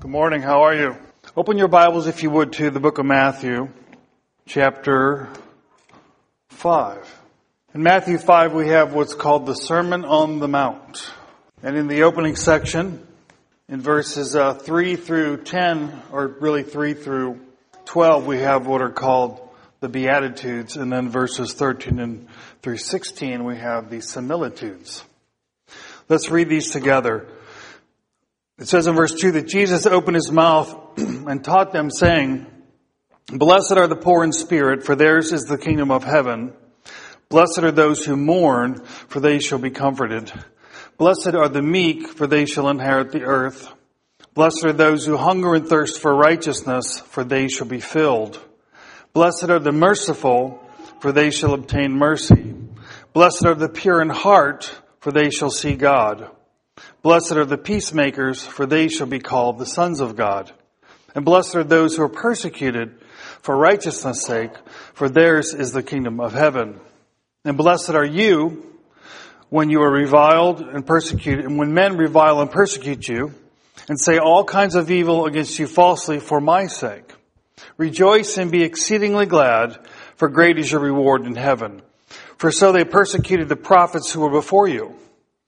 Good morning. How are you? Open your Bibles, if you would, to the book of Matthew, chapter 5. In Matthew 5, we have what's called the Sermon on the Mount. And in the opening section, in verses uh, 3 through 10, or really 3 through 12, we have what are called the Beatitudes. And then verses 13 and through 16, we have the similitudes. Let's read these together. It says in verse 2 that Jesus opened his mouth and taught them saying, Blessed are the poor in spirit, for theirs is the kingdom of heaven. Blessed are those who mourn, for they shall be comforted. Blessed are the meek, for they shall inherit the earth. Blessed are those who hunger and thirst for righteousness, for they shall be filled. Blessed are the merciful, for they shall obtain mercy. Blessed are the pure in heart, for they shall see God. Blessed are the peacemakers, for they shall be called the sons of God. And blessed are those who are persecuted for righteousness' sake, for theirs is the kingdom of heaven. And blessed are you when you are reviled and persecuted, and when men revile and persecute you, and say all kinds of evil against you falsely for my sake. Rejoice and be exceedingly glad, for great is your reward in heaven. For so they persecuted the prophets who were before you.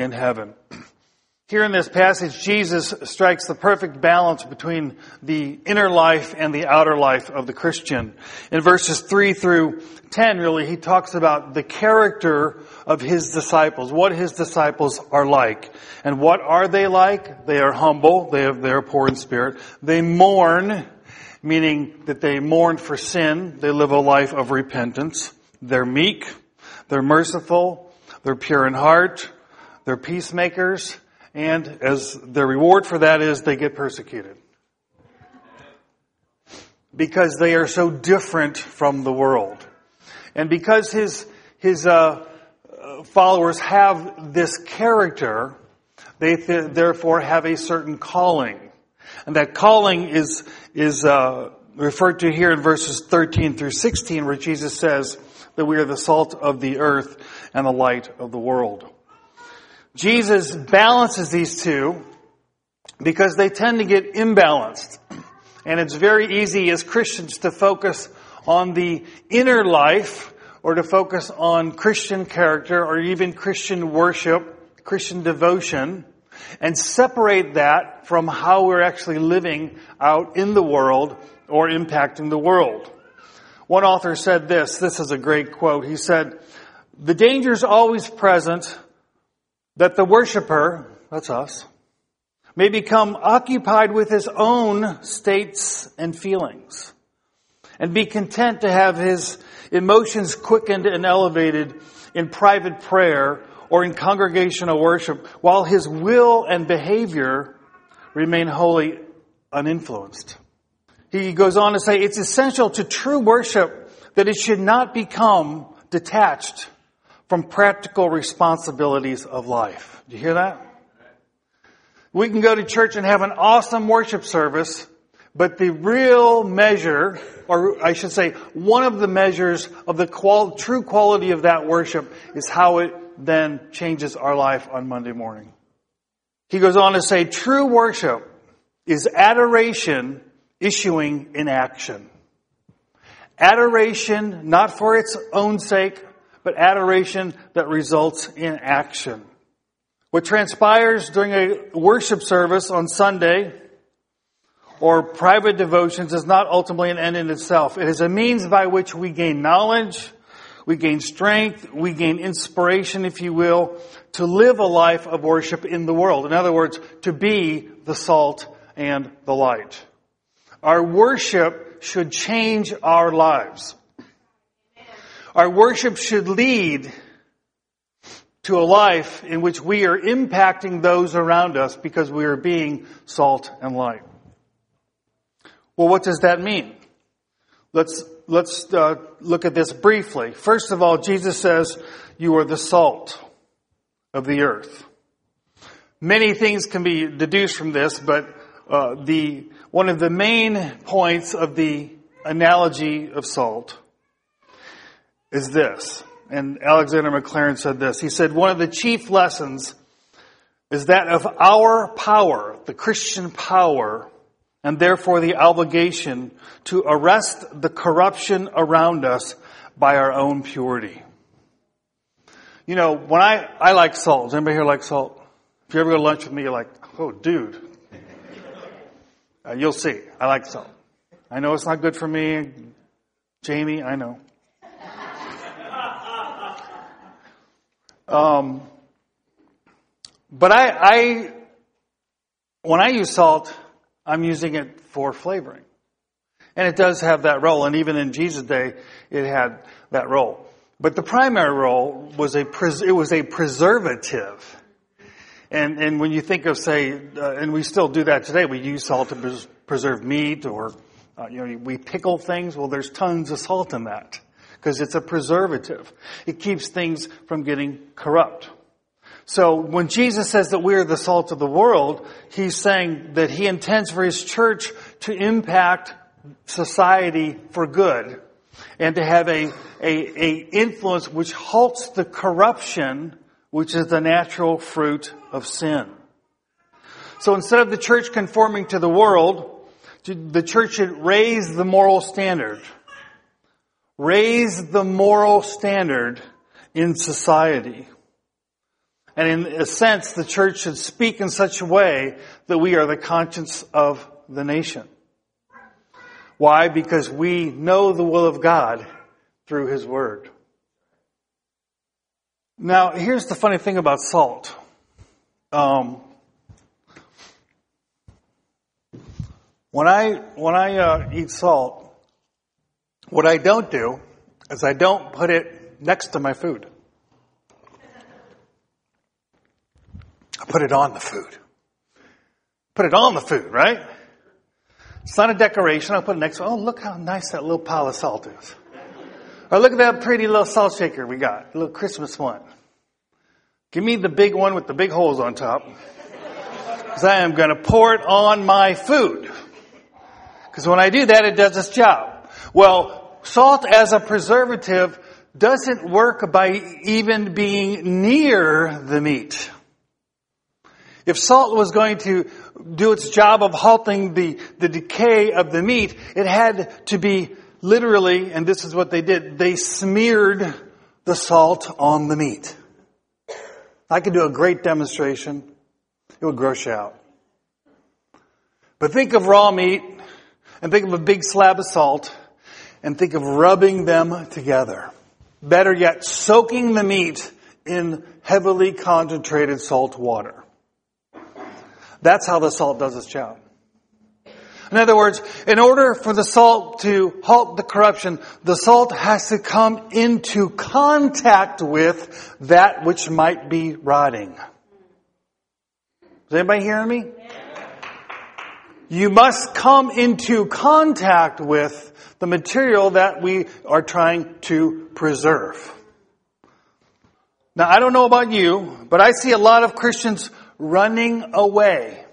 in heaven. Here in this passage, Jesus strikes the perfect balance between the inner life and the outer life of the Christian. In verses 3 through 10, really, he talks about the character of his disciples, what his disciples are like. And what are they like? They are humble, they, are poor in spirit. They mourn, meaning that they mourn for sin. They live a life of repentance. They're meek, they're merciful, they're pure in heart, they're peacemakers, and as their reward for that is they get persecuted. Because they are so different from the world. And because his, his, uh, followers have this character, they th- therefore have a certain calling. And that calling is, is, uh, referred to here in verses 13 through 16 where Jesus says that we are the salt of the earth and the light of the world. Jesus balances these two because they tend to get imbalanced. And it's very easy as Christians to focus on the inner life or to focus on Christian character or even Christian worship, Christian devotion, and separate that from how we're actually living out in the world or impacting the world. One author said this, this is a great quote. He said, the danger is always present that the worshiper, that's us, may become occupied with his own states and feelings and be content to have his emotions quickened and elevated in private prayer or in congregational worship while his will and behavior remain wholly uninfluenced. He goes on to say it's essential to true worship that it should not become detached from practical responsibilities of life. Do you hear that? We can go to church and have an awesome worship service, but the real measure, or I should say, one of the measures of the qual- true quality of that worship is how it then changes our life on Monday morning. He goes on to say, true worship is adoration issuing in action. Adoration, not for its own sake, but adoration that results in action. What transpires during a worship service on Sunday or private devotions is not ultimately an end in itself. It is a means by which we gain knowledge, we gain strength, we gain inspiration, if you will, to live a life of worship in the world. In other words, to be the salt and the light. Our worship should change our lives. Our worship should lead to a life in which we are impacting those around us because we are being salt and light. Well, what does that mean? Let's, let's uh, look at this briefly. First of all, Jesus says, you are the salt of the earth. Many things can be deduced from this, but uh, the one of the main points of the analogy of salt is this. And Alexander Maclaren said this. He said, one of the chief lessons is that of our power, the Christian power, and therefore the obligation to arrest the corruption around us by our own purity. You know, when I, I like salt. Does anybody here like salt? If you ever go to lunch with me, you're like, oh dude. Uh, you'll see. I like salt. I know it's not good for me. Jamie, I know. Um, but I, I, when I use salt, I'm using it for flavoring. And it does have that role, and even in Jesus' day, it had that role. But the primary role was a, pres- it was a preservative. And, and when you think of, say, uh, and we still do that today, we use salt to pres- preserve meat or, uh, you know, we pickle things. Well, there's tons of salt in that because it's a preservative. It keeps things from getting corrupt. So when Jesus says that we are the salt of the world, he's saying that he intends for his church to impact society for good and to have a, a, a influence which halts the corruption which is the natural fruit of sin. So instead of the church conforming to the world, the church should raise the moral standard raise the moral standard in society. And in a sense, the church should speak in such a way that we are the conscience of the nation. Why? Because we know the will of God through His Word. Now, here's the funny thing about salt. Um, when I when I uh, eat salt, what I don't do is I don't put it next to my food. I put it on the food. Put it on the food, right? It's not a decoration. I'll put it next to, oh, look how nice that little pile of salt is. Or look at that pretty little salt shaker we got, a little Christmas one. Give me the big one with the big holes on top. Because I am going to pour it on my food. Because when I do that, it does its job. Well, salt as a preservative doesn't work by even being near the meat. If salt was going to do its job of halting the, the decay of the meat, it had to be literally, and this is what they did, they smeared the salt on the meat. I could do a great demonstration. It would gross you out. But think of raw meat and think of a big slab of salt and think of rubbing them together. Better yet, soaking the meat in heavily concentrated salt water. That's how the salt does its job. In other words, in order for the salt to halt the corruption, the salt has to come into contact with that which might be rotting. Is anybody hearing me? You must come into contact with the material that we are trying to preserve. Now, I don't know about you, but I see a lot of Christians running away.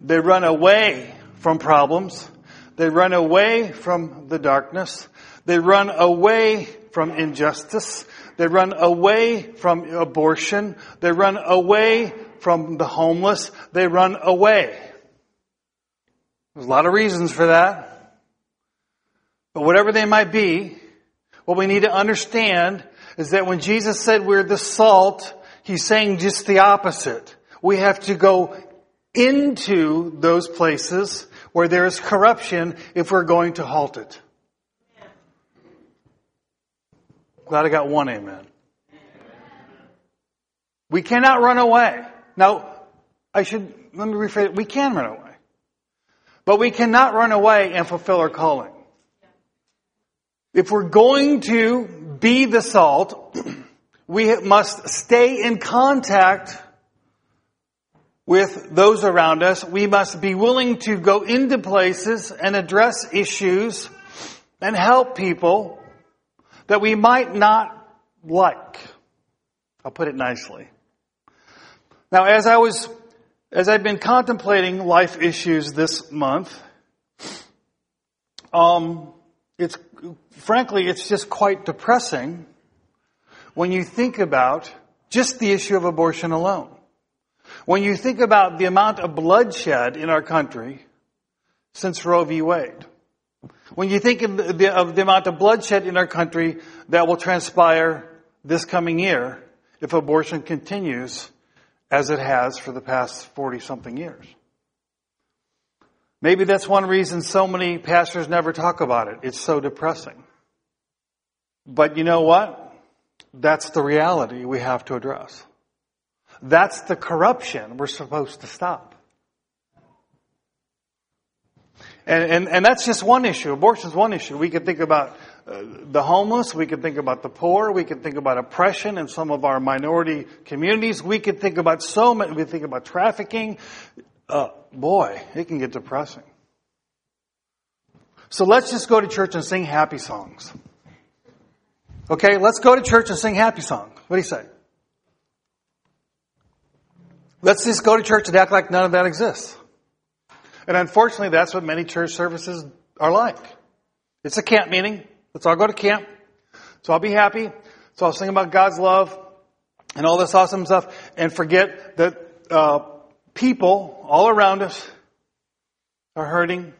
They run away from problems. They run away from the darkness. They run away from injustice. They run away from abortion. They run away from the homeless. They run away. There's a lot of reasons for that. But whatever they might be, what we need to understand is that when Jesus said we're the salt, He's saying just the opposite. We have to go into those places where there is corruption if we're going to halt it. Glad I got one amen. We cannot run away. Now, I should, let me rephrase it. We can run away. But we cannot run away and fulfill our calling. If we're going to be the salt, We must stay in contact with those around us. We must be willing to go into places and address issues and help people that we might not like. I'll put it nicely. Now, as I was, as I've been contemplating life issues this month, um, it's, frankly, it's just quite depressing when you think about just the issue of abortion alone. When you think about the amount of bloodshed in our country since Roe v. Wade. When you think of the, of the amount of bloodshed in our country that will transpire this coming year if abortion continues as it has for the past 40 something years. Maybe that's one reason so many pastors never talk about it. It's so depressing. But you know what? That's the reality we have to address. That's the corruption we're supposed to stop. And, and, and that's just one issue. Abortion is one issue. We could think about the homeless. We could think about the poor. We could think about oppression in some of our minority communities. We could think about so many. We think about trafficking. Uh, boy, it can get depressing. So let's just go to church and sing happy songs. Okay, let's go to church and sing happy songs. What do you say? Let's just go to church and act like none of that exists. And unfortunately, that's what many church services are like. It's a camp meeting. Let's all go to camp. So I'll be happy. So I'll sing about God's love and all this awesome stuff and forget that uh, people all around us are hurting.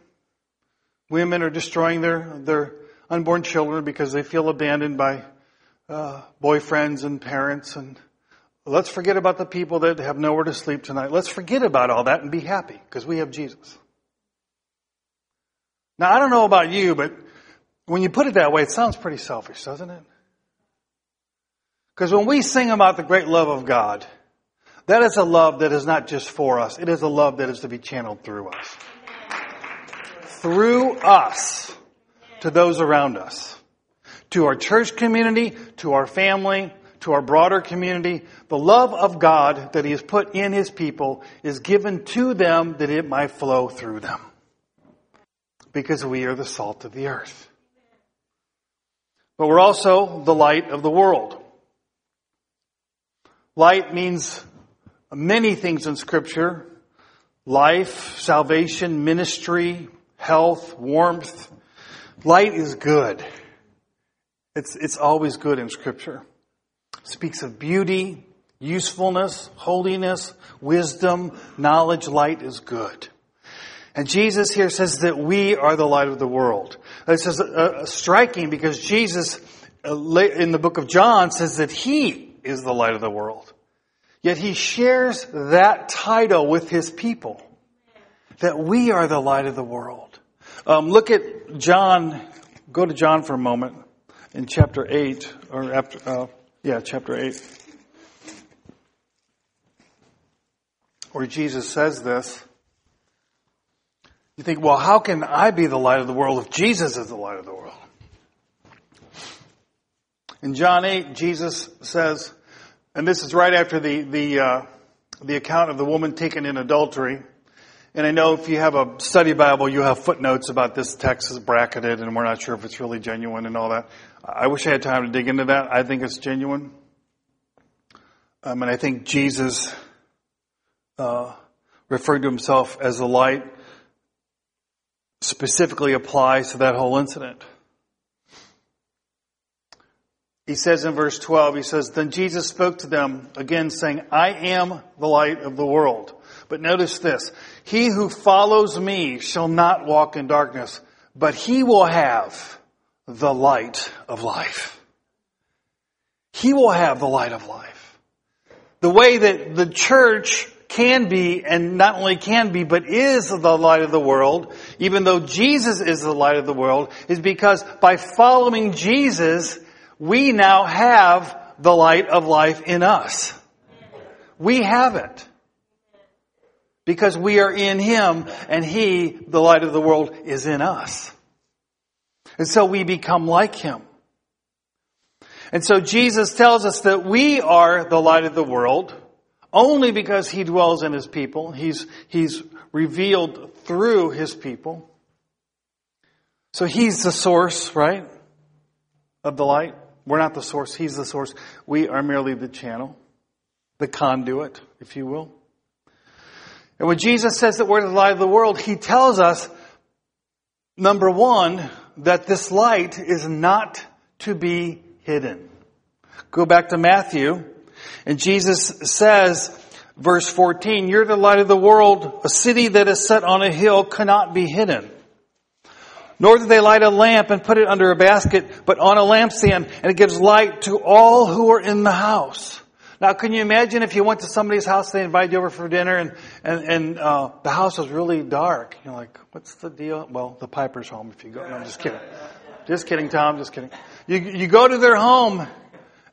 Women are destroying their, their unborn children because they feel abandoned by uh, boyfriends and parents. And let's forget about the people that have nowhere to sleep tonight. Let's forget about all that and be happy because we have Jesus. Now, I don't know about you, but when you put it that way, it sounds pretty selfish, doesn't it? Because when we sing about the great love of God, that is a love that is not just for us. It is a love that is to be channeled through us. Through us to those around us. To our church community, to our family, to our broader community. The love of God that He has put in His people is given to them that it might flow through them. Because we are the salt of the earth. But we're also the light of the world. Light means many things in scripture. Life, salvation, ministry, health, warmth, Light is good. It's, it's always good in scripture. It speaks of beauty, usefulness, holiness, wisdom, knowledge. Light is good. And Jesus here says that we are the light of the world. This is uh, uh, striking because Jesus uh, in the book of John says that he is the light of the world. Yet he shares that title with his people. That we are the light of the world. Um, look at John. Go to John for a moment in chapter eight, or after, uh, yeah, chapter eight, where Jesus says this. You think, well, how can I be the light of the world if Jesus is the light of the world? In John 8, Jesus says, and this is right after the, the, uh, the account of the woman taken in adultery. And I know if you have a study Bible, you have footnotes about this text is bracketed and we're not sure if it's really genuine and all that. I wish I had time to dig into that. I think it's genuine. Um, and I think Jesus uh, referred to himself as the light specifically applies to that whole incident. He says in verse 12, he says, Then Jesus spoke to them again saying, I am the light of the world. But notice this. He who follows me shall not walk in darkness, but he will have the light of life. He will have the light of life. The way that the church can be, and not only can be, but is the light of the world, even though Jesus is the light of the world, is because by following Jesus, we now have the light of life in us. We have it because we are in Him and He, the light of the world, is in us. And so we become like Him. And so Jesus tells us that we are the light of the world only because he dwells in his people. He's, he's revealed through his people. So he's the source, right? Of the light. We're not the source. He's the source. We are merely the channel, the conduit, if you will. And when Jesus says that we're the light of the world, he tells us, number one, that this light is not to be hidden. Go back to Matthew, and Jesus says, verse 14, You're the light of the world. A city that is set on a hill cannot be hidden. Nor do they light a lamp and put it under a basket, but on a lampstand, and it gives light to all who are in the house. Now, can you imagine if you went to somebody's house, they invited you over for dinner, and and, and uh, the house was really dark? You're like, "What's the deal?" Well, the Piper's home. If you go, no, I'm just kidding. Just kidding, Tom. Just kidding. You you go to their home,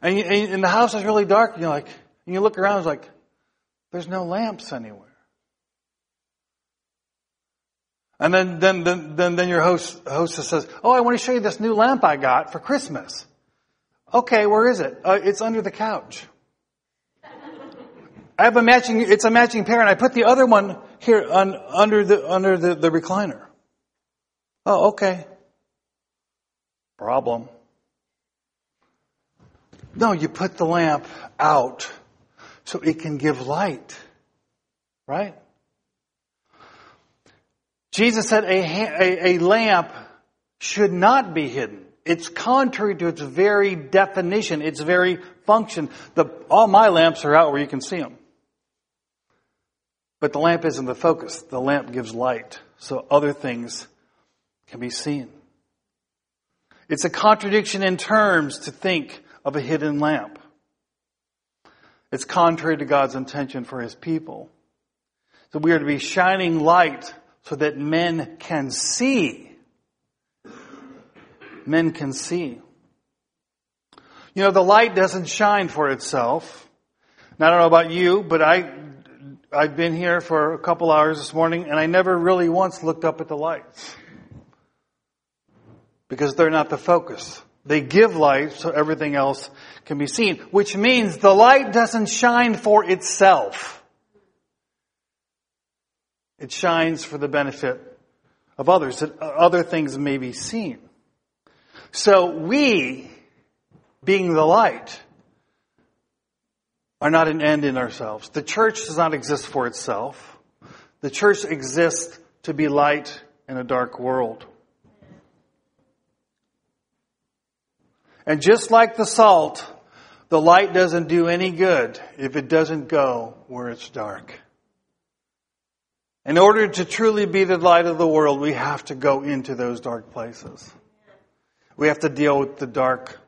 and, you, and the house is really dark. And you're like, and you look around, it's like, there's no lamps anywhere. And then, then, then, then, then your host, hostess says, Oh, I want to show you this new lamp I got for Christmas. Okay, where is it? Uh, it's under the couch. I have a matching, it's a matching pair and I put the other one here on, under the, under the, the recliner. Oh, okay. Problem. No, you put the lamp out so it can give light. Right? Jesus said a, a, a lamp should not be hidden. It's contrary to its very definition, its very function. The, all my lamps are out where you can see them. But the lamp isn't the focus. The lamp gives light so other things can be seen. It's a contradiction in terms to think of a hidden lamp. It's contrary to God's intention for His people. So we are to be shining light so that men can see. Men can see. You know, the light doesn't shine for itself. Now, I don't know about you, but I, I've been here for a couple hours this morning and I never really once looked up at the lights. Because they're not the focus. They give light so everything else can be seen, which means the light doesn't shine for itself. It shines for the benefit of others, that other things may be seen. So we, being the light, are not an end in ourselves. The church does not exist for itself. The church exists to be light in a dark world. And just like the salt, the light doesn't do any good if it doesn't go where it's dark. In order to truly be the light of the world, we have to go into those dark places. We have to deal with the dark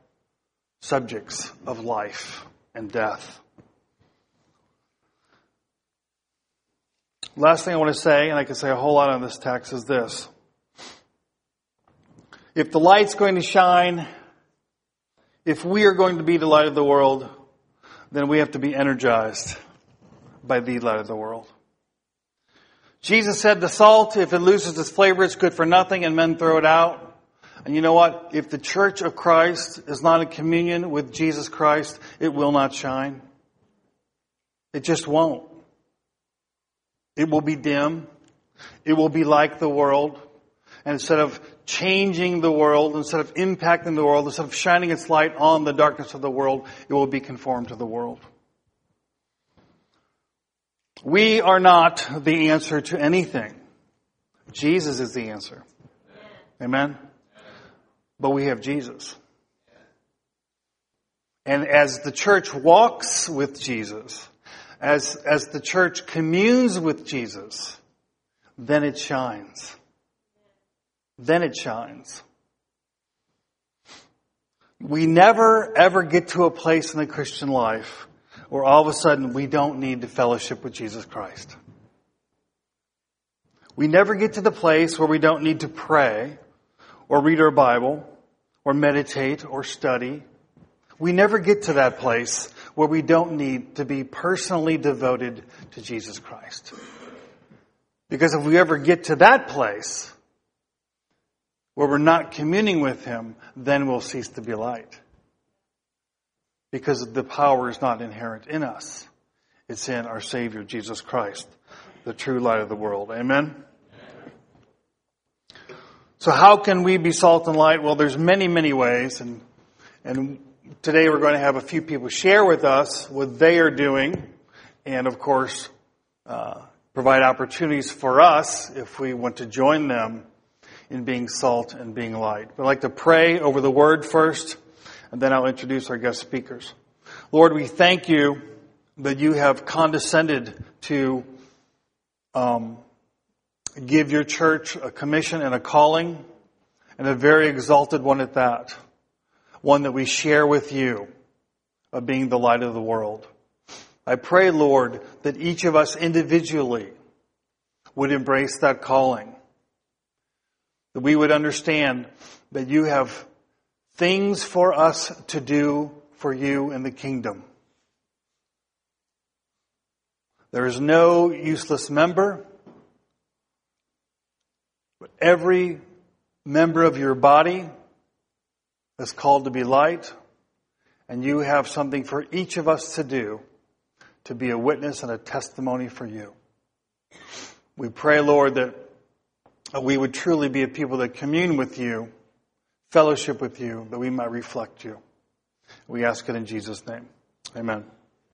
subjects of life and death. Last thing I want to say, and I can say a whole lot on this text, is this. If the light's going to shine, if we are going to be the light of the world, then we have to be energized by the light of the world. Jesus said the salt, if it loses its flavor, it's good for nothing and men throw it out. And you know what? If the church of Christ is not in communion with Jesus Christ, it will not shine. It just won't. It will be dim. It will be like the world. And instead of changing the world, instead of impacting the world, instead of shining its light on the darkness of the world, it will be conformed to the world. We are not the answer to anything. Jesus is the answer. Amen? But we have Jesus. And as the church walks with Jesus, as, as the church communes with Jesus, then it shines. Then it shines. We never ever get to a place in the Christian life where all of a sudden we don't need to fellowship with Jesus Christ. We never get to the place where we don't need to pray or read our Bible or meditate or study. We never get to that place where we don't need to be personally devoted to Jesus Christ. Because if we ever get to that place where we're not communing with Him, then we'll cease to be light. because the power is not inherent in us. It's in our Savior, Jesus Christ, the true light of the world. Amen? So how can we be salt and light? Well, there's many, many ways, and, and today we're going to have a few people share with us what they are doing, and of course, uh, provide opportunities for us if we want to join them in being salt and being light. I'd like to pray over the word first, and then I'll introduce our guest speakers. Lord, we thank you that you have condescended to um, give your church a commission and a calling, and a very exalted one at that. One that we share with you of being the light of the world. I pray, Lord, that each of us individually would embrace that calling. That we would understand that you have things for us to do for you in the kingdom. There is no useless member, but every member of your body is called to be light, and you have something for each of us to do to be a witness and a testimony for you. We pray, Lord, that we would truly be a people that commune with you, fellowship with you, that we might reflect you. We ask it in Jesus' name. Amen.